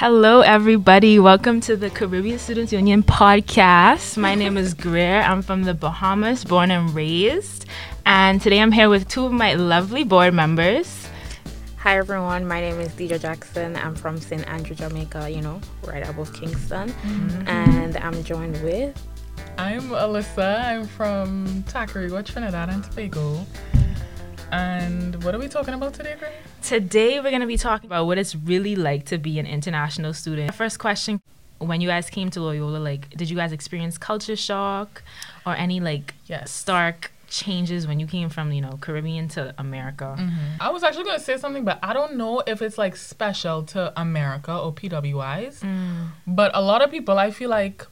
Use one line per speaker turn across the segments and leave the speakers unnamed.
Hello, everybody. Welcome to the Caribbean Students Union podcast. My name is Greer. I'm from the Bahamas, born and raised. And today I'm here with two of my lovely board members.
Hi everyone, my name is Deidra Jackson. I'm from St. Andrew, Jamaica, you know, right above Kingston.
Mm-hmm.
And I'm joined with
I'm Alyssa. I'm from Tacarigua, Trinidad and Tobago. And what are we talking about today, Gray?
Today we're going to be talking about what it's really like to be an international student. First question when you guys came to Loyola, like, did you guys experience culture shock or any like
Yes.
stark changes when you came from, you know, Caribbean to America? Mm-hmm.
I was actually going to say something, but I don't know if it's like special to America or PWIs. Mm. But a lot of people, I feel like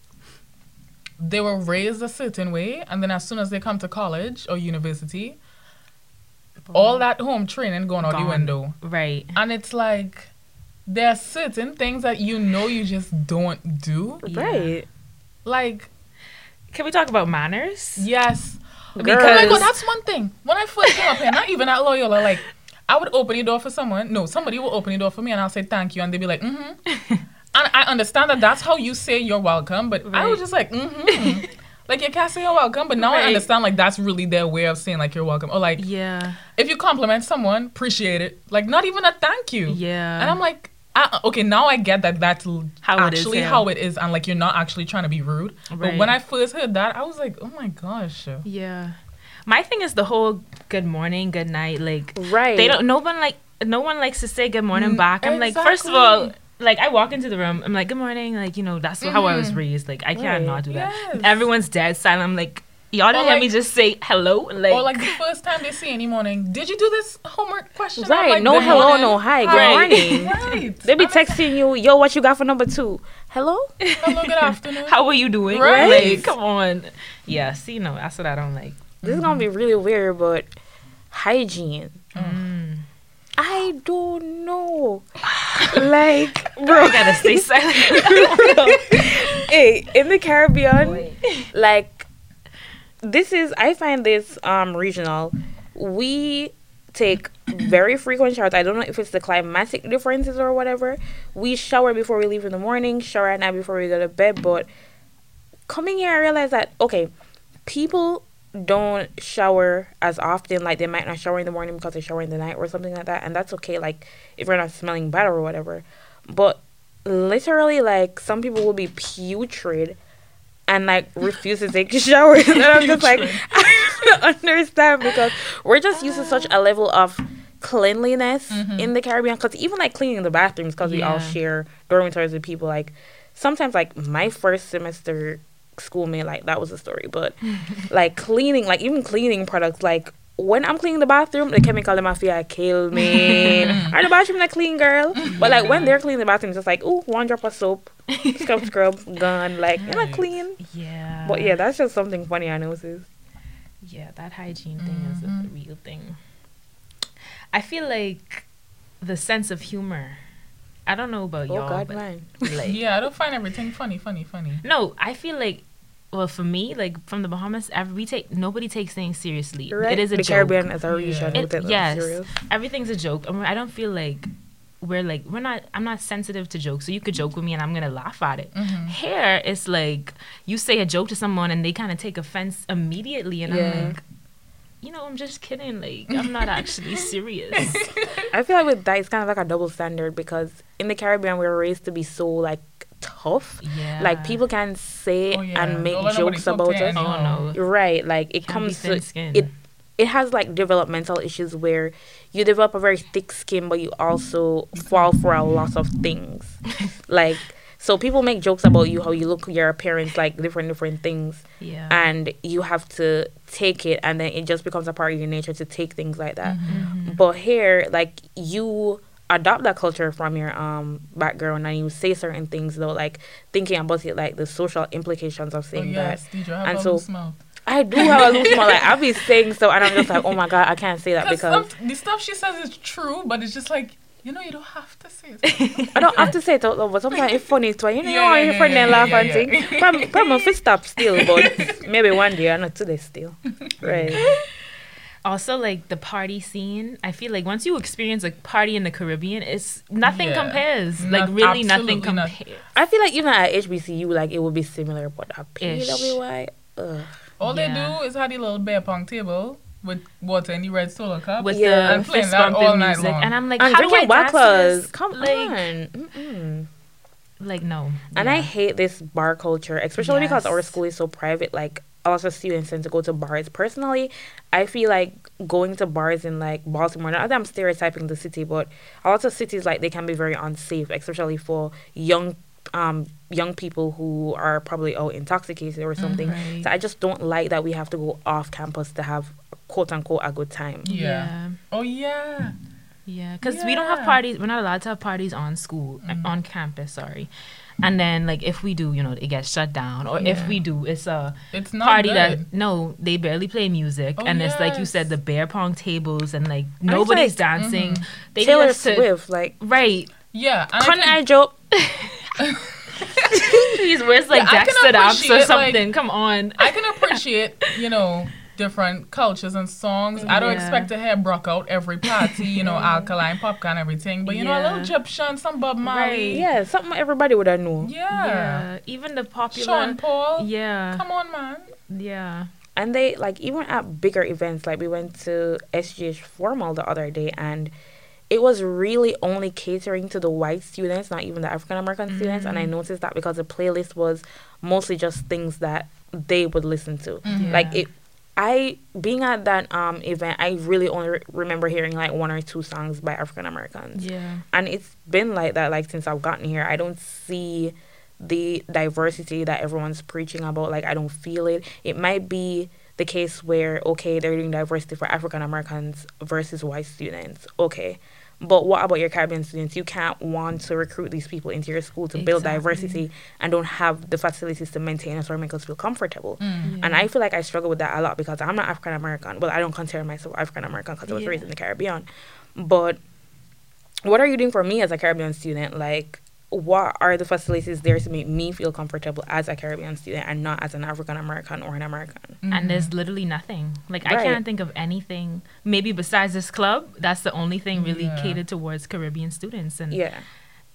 they were raised a certain way, and then as soon as they come to college or university, all that home training going out the
Gone.
window.
Right.
And it's like there are certain things that you know you just don't do.
Yeah.
right.
Like
Can we talk about manners?
Yes.
Because-
oh my god, that's one thing. When I first came up here, not even at Loyola, like I would open the door for someone. No, somebody will open the door for me, and I'll say thank you, and they'd be like, mm-hmm. and I understand that that's how you say you're welcome, but I was just like, mm-hmm. Like you can't say you're welcome, but now
Right.
I understand like that's really their way of saying like you're welcome, or like
Yeah.
if you compliment someone, appreciate it. Like not even a thank you.
Yeah.
And I'm like, I, okay, now I get that that's l-
How it is
actually
here.
how it is, and like you're not actually trying to be rude.
Right.
But when I first heard that, I was like, oh my gosh.
Yeah. My thing is the whole good morning, good night. Like
Right.
they don't. No one like. No one likes to say good morning
Mm,
back. I'm like, first of all,
exactly.
Like I walk into the room. I'm like, good morning. Like you know, that's how I was raised. Like I can't
Right.
not do that.
Yes.
Everyone's dead silent. I'm like, y'all didn't
Or
hear me just say hello. Like,
or like the first time they see any morning, did you do this homework question?
Right.
like,
no hello,
morning."
no hi. Good
Right.
morning.
Right.
They be
I'm
texting you, yo, what you got for number two? Hello?
Hello, good afternoon.
how are you doing?
Right.
Like, come on. Yeah. See, no, that's what I don't like.
This is gonna be really weird, but hygiene.
Mm.
I don't know. like, bro.
I gotta stay silent.
hey, in the Caribbean, like this is I find this um regional. We take very frequent showers. I don't know if it's the climatic differences or whatever. We shower before we leave in the morning, shower at night before we go to bed. But coming here, I realized that okay, people don't shower as often. Like they might not shower in the morning because they shower in the night or something like that, and that's okay. Like if you're not smelling bad or whatever. But literally, like some people will be putrid and like refuse to take showers, and I'm just like, I don't understand because we're just used to such a level of cleanliness mm-hmm. in the Caribbean. Because even like cleaning the bathrooms, because we all share dormitories with people. Like sometimes, like my first semester schoolmate, like that was a story. But like cleaning, like even cleaning products, like. When I'm cleaning the bathroom, the chemical in my fear kill me. Are the bathroom not clean, girl? But like when they're cleaning the bathroom, it's just like, ooh, one drop of soap, scrub, scrub, gone. Like, you're not clean.
Yeah.
But yeah, that's just something funny I noticed.
Yeah, that hygiene thing is a
Mhm.
real thing. I feel like the sense of humor. I don't know about
Oh
y'all,
God,
but
man.
like,
yeah, I don't find everything funny, funny, funny.
no, I feel like, well, for me, like from the Bahamas, every, we take nobody takes things seriously.
Right.
It is a
the
joke.
Caribbean is a region
Yeah.
It-
it.
yes,
Serious.
everything's a joke. I, mean, I don't feel like we're like we're not. I'm not sensitive to jokes, so you could joke with me and I'm gonna laugh at it.
Mm-hmm.
Here, it's like you say a joke to someone and they kind of take offense immediately, and
Yeah.
I'm like, you know, I'm just kidding. Like I'm not actually serious.
I feel like with that, it's kind of like a double standard because in the Caribbean, we're raised to be so like tough.
Yeah.
Like people can say
Oh, yeah.
and make
Don't
jokes about it.
Oh no.
Right, like it
Can't
comes to it. It has like developmental issues where you develop a very thick skin, but you also fall for a lot of things. like so, people make jokes about you, how you look, your appearance, like different different things.
Yeah.
and you have to take it and then it just becomes a part of your nature to take things like that
Mm-hmm.
but here like you adopt that culture from your um background and you say certain things though like thinking about it like the social implications of
Oh,
saying
yes, Deidra, I have
and
a
so-
loose mouth.
i do have a loose mouth like i'll be saying so and i'm just like oh my god i can't say that
Because some, the stuff she says is true, but it's just like you know, you don't have to say it.
I don't have to say it out loud, but sometimes it's funny too. You know,
Yeah, yeah,
your
yeah,
friend
yeah,
laugh
yeah,
and
yeah.
think. Probably, probably my fist still, but maybe one day, not today still. Right.
Also like the party scene. I feel like once you experience a party in the Caribbean, it's nothing
Yeah.
compares.
Not-
like really nothing
absolutely not.
compares.
I feel like even at HBCU, like it would be similar, but at
Ish.
PWI, ugh.
All
Yeah.
they do is have the little beer pong table with water and the red solo cup.
With
Yeah.
the
And playing
fist
that
bumping
all night
music,
long.
and I'm like,
and
how do I
drinking
dance to this?
Come
like,
on. Mm-mm.
like no.
And I hate this bar culture, especially because our school is so private. Like a lot of students tend to go to bars. Personally, I feel like going to bars in like Baltimore. Not that I'm stereotyping the city, but a lot of cities like they can be very unsafe, especially for young um young people who are probably out intoxicated or something.
Right.
So I just don't like that we have to go off campus to have quote unquote a good time.
Yeah. Oh yeah.
Yeah, because we don't have parties. We're not allowed to have parties on school,
Mm.
on campus. Sorry. And then, like, if we do, you know, it gets shut down. Or if we do, it's a
It's not
party
good.
that no, they barely play music,
Oh,
and it's like you said, the bear pong tables, and like nobody's
like-
dancing.
Mhm.
They need
Taylor
us to-
Swift, like
right?
Yeah. and I
Couldn't
think-
I joke?
Please, where's like
Yeah, I can
Dexta Daps or
appreciate, like-
something? Come on.
I can appreciate, you know, different cultures and songs. I don't expect to hear Brock out every party, you know, Alkaline, Popcaan, everything. But you know, a little
Yeah.
Egyptian, some Bob Marley.
Right.
Yeah, something everybody would have known.
Yeah.
Yeah, even the popular.
Sean Paul.
Yeah,
Come on, man.
yeah.
And they like even at bigger events, like we went to SGH Formal the other day, and it was really only catering to the white students, not even the African American students. And I noticed that because the playlist was mostly just things that they would listen to.
Mhm.
Like it, I being at that um event, I really only re- remember hearing like one or two songs by African Americans.
Yeah.
and it's been like that like since I've gotten here. I don't see the diversity that everyone's preaching about. Like I don't feel it. It might be the case where okay, they're doing diversity for African Americans versus white students. Okay. But what about your Caribbean students? You can't want to recruit these people into your school to build diversity and don't have the facilities to maintain us or make us feel comfortable.
Mm.
And I feel like I struggle with that a lot because I'm not African American. Well, I don't consider myself African American because I was
Yeah.
raised in the Caribbean. But what are you doing for me as a Caribbean student? Like, what are the facilities there to make me feel comfortable as a Caribbean student and not as an African American or an American?
and there's mm-hmm. literally nothing. Like I can't think of anything. Maybe besides this club, that's the only thing really
Yeah.
catered towards Caribbean students, and
Yeah.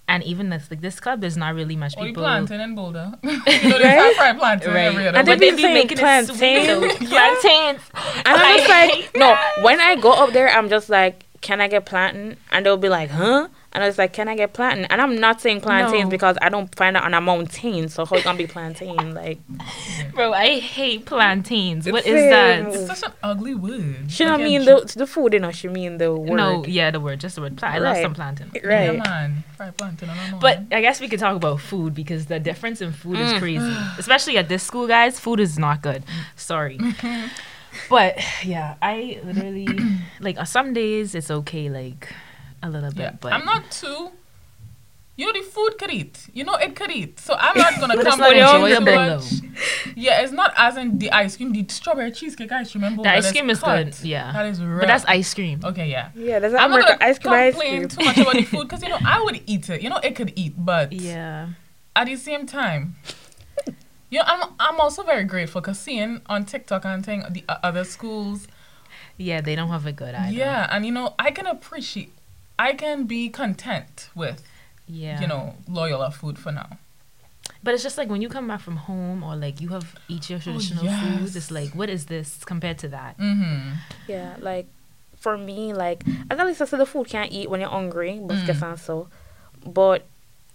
and even this like this club, there's not really much
Only
people.
plantain in Boulder. you know, they have fried plantain
Right.
every other
And they
they
be
be making it sweet.
plantain.
though. Plantains.
And I'm just like, no, when I go up there, I'm just like, can I get plantain? And they'll be like, huh? And I was like, can I get plantain? And I'm not saying plantains
No.
because I don't find it on a mountain. So how it gonna be plantain? Like,
Bro, I hate plantains. What is
Same.
that?
It's such an ugly word.
she don't
Like,
mean the the food, you know. She mean the word.
No, yeah, the word, just the word. Pla- I love some plantain.
Right.
Yeah, man. Fried plantain. I don't know.
But. I guess we could talk about food because the difference in food
Mm.
is crazy. Especially at this school, guys. Food is not good. Sorry. but yeah, I literally like uh, some days it's okay, like a little bit.
yeah.
But
I'm not too. You know, the food could eat. You know, it could eat. So I'm not gonna
But
come
not
with
enjoyable,
too much. Yeah, it's not as in the ice cream, the strawberry cheesecake ice cream. Remember
The ice cream is
cut.
good, yeah.
That is
but
real.
that's ice cream.
Okay, yeah.
Yeah, there's
I'm not
American
gonna
ice cream. Ice
complain
cream.
too much about the food because you know I would eat it. You know, it could eat, but
Yeah.
at the same time, you know, I'm I'm also very grateful because seeing on TikTok and thing the uh, other schools,
Yeah, they don't have a good either.
yeah, and you know, I can appreciate, I can be content with,
Yeah.
you know, Loyola food for now.
But it's just like when you come back from home or like you have eat your traditional foods, it's like what is this compared to that?
Mm-hmm.
Yeah, like for me, like as at least I said, the food can't eat when you're hungry, but
Mm.
so. But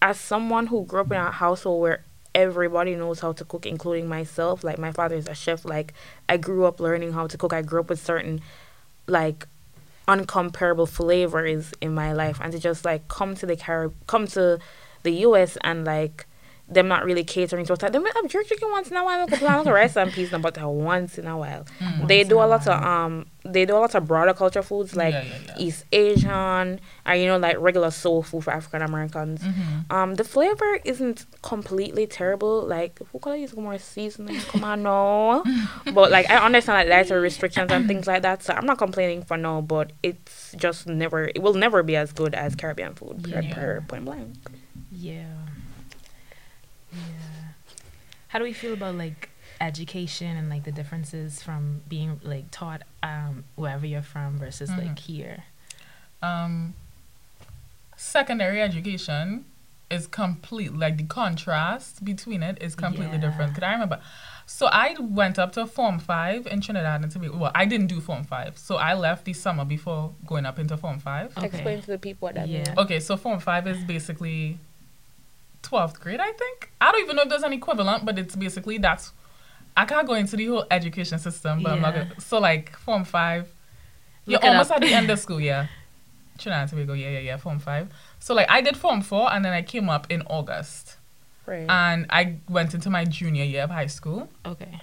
as someone who grew up in a household where everybody knows how to cook, including myself, like my father is a chef. Like I grew up learning how to cook. I grew up with certain like uncomparable flavors in my life, and to just like come to the Carib, come to the U.S. and like them not really catering to us. Like, they might have jerk chicken once in a while, make a plan with rice and peas, and but once in a while. They
Once
do a
a
lot of um, they do a lot of broader culture foods like
Yeah, yeah, yeah.
East Asian, and you know like regular soul food for African Americans.
Mm-hmm.
Um, the flavor isn't completely terrible. Like who could I use more seasoning? Come on, no. but like I understand like dietary restrictions and things like that, so I'm not complaining for no. But it's just never. It will never be as good as Caribbean food.
Yeah.
Yeah. Per, point blank.
Yeah. Yeah. How do we feel about like education and like the differences from being like taught um, wherever you're from versus
Mm-hmm.
like here?
um, secondary education is complete like the contrast between it is completely
Yeah.
different. Cause I remember, so I went up to Form Five in Trinidad and Tobago. Well, I didn't do Form Five, so I left the summer before going up into Form Five.
Okay.
Explain to the people what that
Yeah.
means.
Okay, so Form Five is basically twelfth grade, I think. I don't even know if there's an equivalent, but it's basically that's. I can't go into the whole education system, but I'm not gonna. So like Form Five, you're
Look
almost at the end of school, yeah. Trinidad and Tobago, yeah, yeah, yeah. Form Five. So like I did Form Four, and then I came up in August,
Right.
and I went into my junior year of high school,
Okay.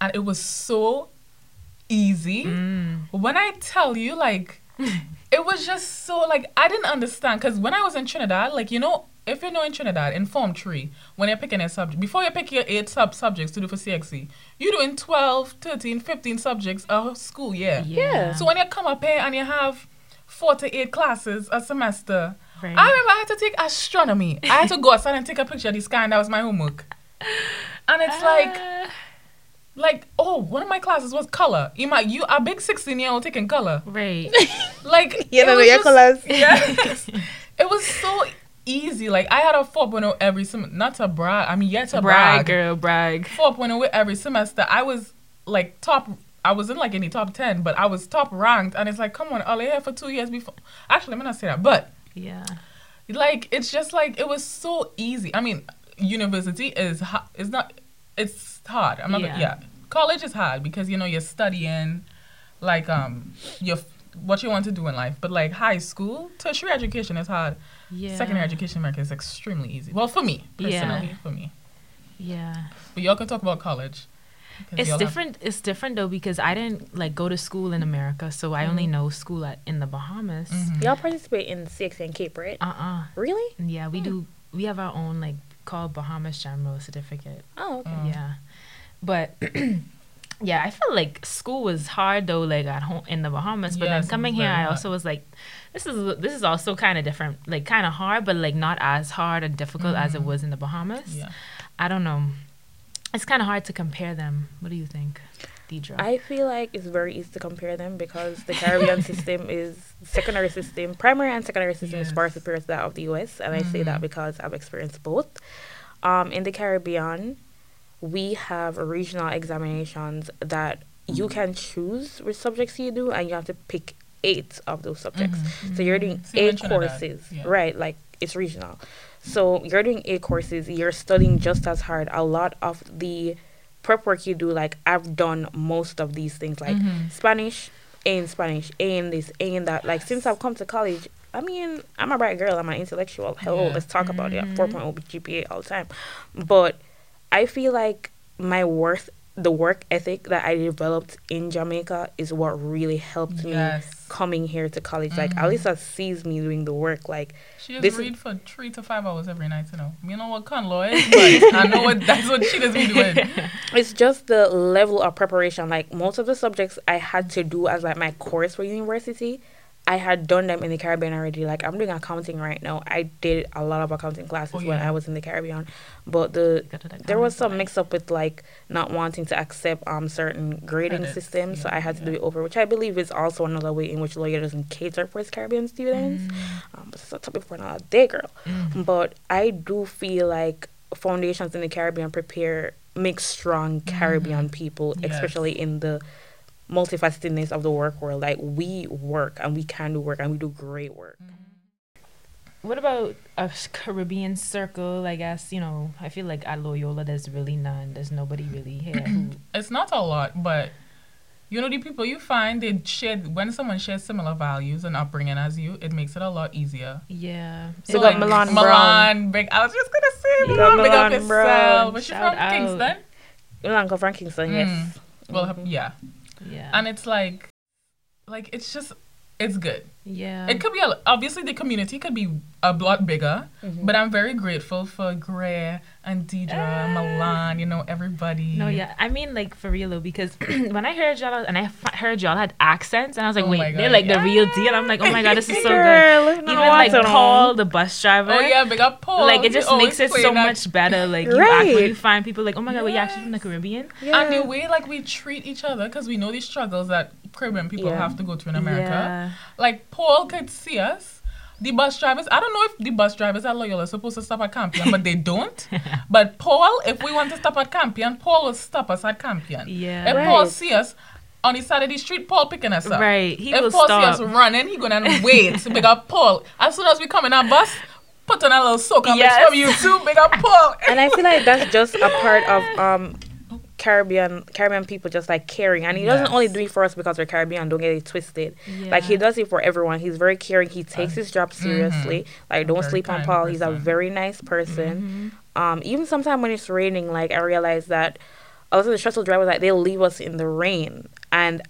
and it was so easy.
Mm.
When I tell you, like, it was just so like I didn't understand because when I was in Trinidad, like you know, if you know in Trinidad in Form Three, when you're picking a subject, before you pick your eight sub subjects to do for CXC, you're doing 12, 13, 15 subjects a school year.
Yeah.
So when you come up here and you have four to eight classes a semester,
Right.
I remember I had to take astronomy. I had to go outside and take a picture of the sky, and that was my homework. And it's like,
Ah,
like, oh, one of my classes was color. You might, you a big sixteen year old taking color.
right.
Like,
You
it
don't know your
just-
colors.
Yes. it was so easy. Like I had a 4.0 every sem. Not to brag. I mean, yeah, to
brag,
brag.
girl, brag.
4.0 with every semester. I was like top. I wasn't like any top 10, but I was top ranked. And it's like, come on, all here for two years before. Actually, I'm not say that, but
Yeah.
like it's just like it was so easy. I mean, university is ha- is not. It's hard. I'm not.
Yeah.
Yeah. College is hard because you know you're studying, like um, your what you want to do in life. But like high school, to tertiary education is hard.
Yeah.
Secondary education in America is extremely easy. Well, for me personally,
Yeah.
for me.
Yeah.
But y'all can talk about college.
It's
y'all have-
different. It's different though because I didn't like go to school in America, so I only know school at, in the Bahamas.
Mhm.
Y'all participate in CX and Cape, right?
Uh uh
Really?
Yeah, we do. We have our own like called Bahamas Jamro certificate.
Oh, okay.
Mm.
Yeah, but yeah, I felt like school was hard though, like at home in the Bahamas. But
Yes,
then coming here, I also was like, this is this is also kind of different, like kind of hard, but like not as hard and difficult as it
Mhm.
was in the Bahamas.
Yeah.
I don't know. It's kind of hard to compare them. What do you think, Deidra?
I feel like it's very easy to compare them because the Caribbean system is secondary system, primary and secondary system is far superior to that of the US, and I say that
Mhm.
because I've experienced both. Um, in the Caribbean, we have regional examinations that you can choose which subjects you do, and you have to pick eight of those subjects.
Mhm.
So you're doing
Same in
eight courses,
yeah.
right? Like it's regional. So you're doing eight courses. You're studying just as hard. A lot of the prep work you do, like I've done most of these things, like
Mhm.
Spanish, A in Spanish, A in this, A in that. Like since I've come to college, I mean, I'm a bright girl. I'm an intellectual. Hello,
Yeah.
let's talk about it.
Mhm.
4.0 GPA all the time. But I feel like my worth, the work ethic that I developed in Jamaica is what really helped me
Yes.
Coming here to college. Like
Mhm.
Alyssa sees me doing the work. Like
She just
is-
read for three to five hours every night, you know. you know what conlo is, but I know what that's what she does be doing.
it's just the level of preparation. Like most of the subjects I had to do as like my course for university, I had done them in the Caribbean already. Like I'm doing accounting right now. I did a lot of accounting classes
Oh,
when. I was in the Caribbean, but the
Go to the
there was some mix up with like not wanting to accept um certain grading
Credits,
systems, so I had to do it over, which I believe is also another way in which Loyola doesn't cater for his Caribbean students.
Mm.
Um, but it's a topic for another day, girl.
Mm.
But I do feel like foundations in the Caribbean prepare make strong Caribbean people,
Mm-hmm. Yes.
especially in the multifacetedness of the work world. Like we work and we can do work and we do great work.
What about a Caribbean circle? I guess you know. I feel like at Loyola, there's really none. There's nobody really here.
It's not a lot, but you know the people you find they share when someone shares similar values and upbringing as you, it makes it a lot easier.
yeah.
Big up Milan Brown.
Milan, big. I was just gonna say,
Big
big
up
up, big up
Milan Brown.
yourself. But she's from
out.
Kingston.
Uncle from Kingston, yes.
Mm. Well,
Mhm.
yeah,
Yeah.
and it's like, like it's just, it's good.
Yeah.
It could be a, obviously the community could be a lot bigger,
Mm-hmm.
but I'm very grateful for Gray and Deidra, Milan, you know everybody.
no, yeah. I mean, like for real though, because when I heard y'all and I f- heard y'all had accents, and I was like,
Oh
wait, they're
God,
like the real deal. I'm like, oh my god, this is so good.
Girl, no
Even
one
like
wants to know.
Paul, the bus driver.
Oh yeah, big up Paul.
Like it just
always
makes it so
that.
much better. Like you act you find people like, oh my god, wait, you actually from the Caribbean?
Yeah.
And the way like we treat each other, because we know these struggles that Caribbean people
Yeah.
have to go to in America.
Yeah.
Like Paul could see us. The bus drivers, I don't know if the bus drivers at Loyola are supposed to stop at Campion, but they don't. but Paul, if we want to stop at Campion, Paul will stop us at Campion.
Yeah.
If Paul see us on the side of the street, Paul picking us up.
Right. He
if
will
Paul
stop.
see us running, he gonna wait. big up Paul. As soon as we come in our bus, put on a little soca
Yes.
mix from you too. Big up Paul.
and I feel like that's just a part of um Caribbean Caribbean people just like caring, and he doesn't only do it for us because we're Caribbean. Don't get it twisted. Like he does it for everyone. He's very caring. He takes his job seriously. Like don't sleep on Paul. He's a very nice person. Um, even sometimes when it's raining, like I realize that a lot of the shuttle drivers like they'll leave us in the rain, and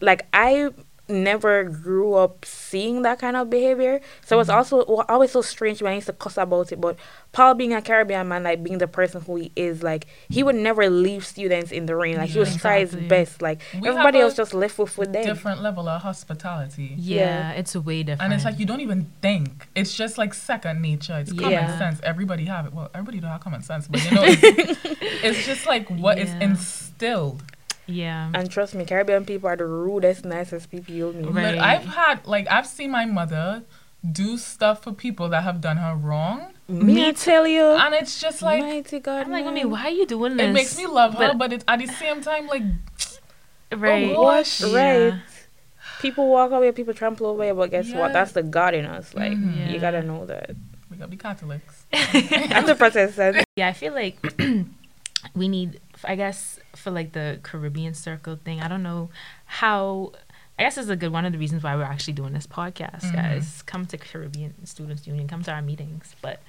like I never grew up seeing that kind of behavior. So it's mm-hmm. also always so strange when I used to cuss about it. But Paul being a Caribbean man, like being the person who he is, like he would never leave students in the rain. Like he would
Yeah.
try his best. Like
We
everybody else just left with with them.
Different level of hospitality.
Yeah,
Yeah.
it's way different.
And it's like you don't even think. It's just like second nature. It's common
Yeah.
sense. Everybody have it. Well, everybody don't have common sense, but you know, it's, it's just like what is
Yeah.
instilled.
Yeah.
And trust me, Caribbean people are the rudest, nicest people you'll meet.
Right.
But I've had like I've seen my mother do stuff for people that have done her wrong,
Me, I tell you,
and it's just like
mighty God,
I'm like, I mean, why are you doing this?
it makes me love her,
But-
but it's at the same time like
right.
Oh, gosh.
Yeah.
right. People walk away, people trample over, but guess
Yeah.
what? That's the God in us. Like
Mhm.
you gotta know that.
we gotta be Catholics.
I'm the Protestant.
Yeah, I feel like we need, I guess, for like the Caribbean circle thing. I don't know how. I guess it's a good one of the reasons why we're actually doing this podcast,
Mhm.
guys. Come to Caribbean Students Union, come to our meetings. But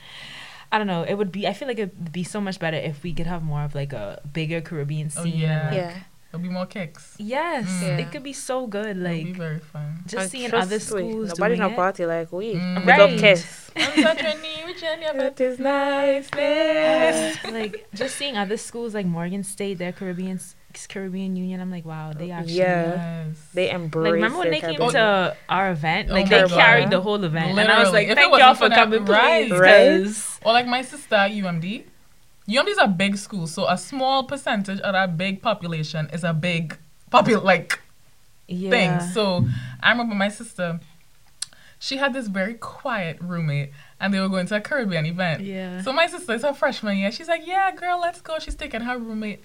I don't know. It would be. I feel like it'd be so much better if we could have more of like a bigger Caribbean
Oh,
scene. and, like-
yeah.
There'll be more kicks.
Yes,
Mm.
it could be so good.
Like, It'll be
Like
very fun.
just
And
seeing
trust
other
me,
schools
Nobody
doing
no
it.
party like we.
Mm.
Big
Right.
up Kiss.
I'm such a new but
That is nice. place.
like just seeing other schools like Morgan State, their Caribbean Caribbean Union. I'm like, wow, they actually.
Yeah.
yes.
They embrace.
Like remember when they came
Caribbean.
to our event?
Oh
Like
my
they
God.
carried the whole event, and I was like,
If
"Thank y'all
for
for coming,
right.
please."
Right.
'cause-
Or like my sister UMD. UMD is a big school, so a small percentage of that big population is a big popul like
Yeah.
thing. So I remember my sister, she had this very quiet roommate, and they were going to a Caribbean event.
Yeah.
So my sister is her freshman year. She's like, "Yeah, girl, let's go." She's taking her roommate.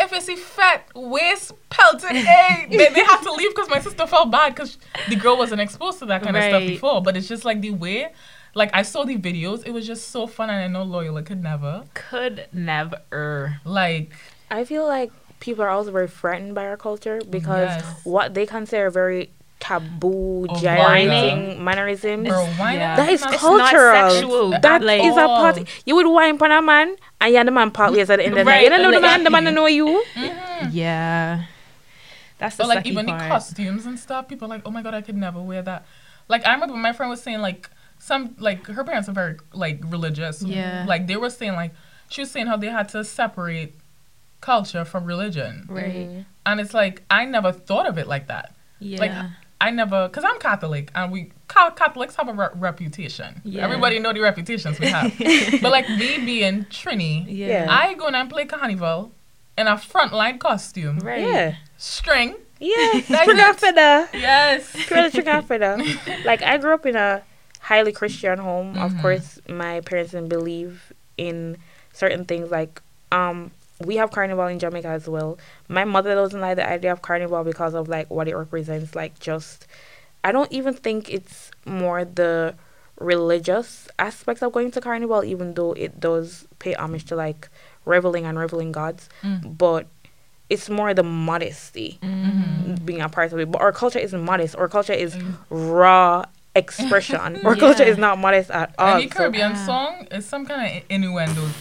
If it's a fat waist pelted, hey, they, they had to leave because my sister felt bad because the girl wasn't exposed to that kind of stuff before. But it's just like the way, like I saw the videos, it was just so fun, and I know Loyola could never
Could never.
like.
I feel like people are also very frightened by our culture because
Yes.
what they consider very taboo,
Oh,
gyrating mannerisms.
Bro,
Yeah.
That is
It's
cultural.
sexual.
That is
like,
a
Oh.
party. You would whine on a man and you're the man part ways at the end of the night. You don't know the man, the man don't mm-hmm. know you. Mm-hmm.
yeah. That's the
But like even
part.
the costumes and stuff, people are like, oh my god, I could never wear that. Like I remember my friend was saying like some like her parents are very like religious.
Yeah.
Like they were saying like she was saying how they had to separate culture from religion,
Right. Mm-hmm.
and it's like I never thought of it like that.
Yeah.
Like I never, cause I'm Catholic, and we Catholics have a re- reputation.
Yeah.
Everybody know the reputations we have. but like me being Trini,
yeah.
Yeah.
I go and play carnival in a frontline costume,
Right.
Yeah.
string.
Yeah.
That's
Trigger
Yes.
Trigger trigger. Like I grew up in a highly Christian home. Of
Mhm.
course, my parents didn't believe in certain things like um we have carnival in Jamaica as well. My mother doesn't like the idea of carnival because of like what it represents. Like just, I don't even think it's more the religious aspects of going to carnival, even though it does pay homage to like reveling and reveling gods.
Mm.
But it's more the modesty
Mm-hmm.
being a part of it. But our culture isn't modest. Our culture is
Mm.
raw expression. Our culture is not modest at all.
Any
So-
Caribbean
Ah.
song is some kind of innuendos.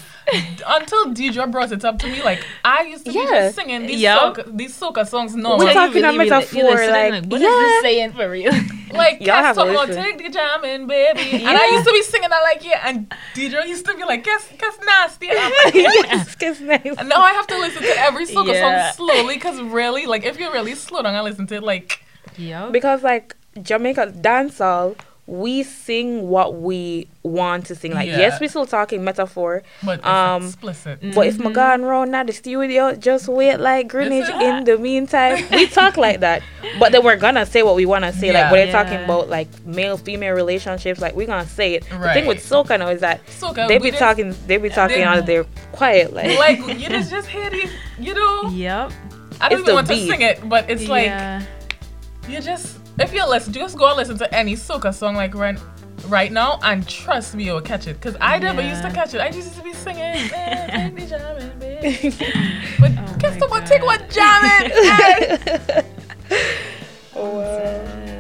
until Deidra brought it up to me, like I used to be just singing these
Yup.
soca, these soca songs No,
We're
normally.
talking a
really be like-
metaphor,
you're
like,
what is
yeah.
this saying for real?
Like,
Y'all
Cass
have to
talking about take the jamming, baby. And I used to be singing that like, yeah. And Deidra used to be like, guess guess nasty. And I'm like,
Yes, it's nice.
And now I have to listen to every soca
Yeah.
song slowly because really, like, if you really slow down and listen to it, like,
Yup.
because like Jamaica dancehall, we sing what we want to sing. Like
Yeah.
yes, we still talking metaphor,
but it's
Um,
explicit.
but if my gone round now the studio, just wait like Greenwich in the meantime. We talk like that, but then we're gonna say what we wanna say.
Yeah.
Like when they're
Yeah.
talking about like male female relationships, like we're gonna say it. The thing with soca now is that
Soca,
they
we
be
just-
talking, they be talking
they-
out there quiet like.
like, you just, just hear it, you know?
Yep.
I don't
It's
even want
beat.
to sing it, but it's like, you just, if you're listening, just go and listen to any soca song like right, right now, and trust me, you'll catch it. Cause I never yeah. used to catch it. I used to be singing, but
oh
guess someone take one jamming. oh.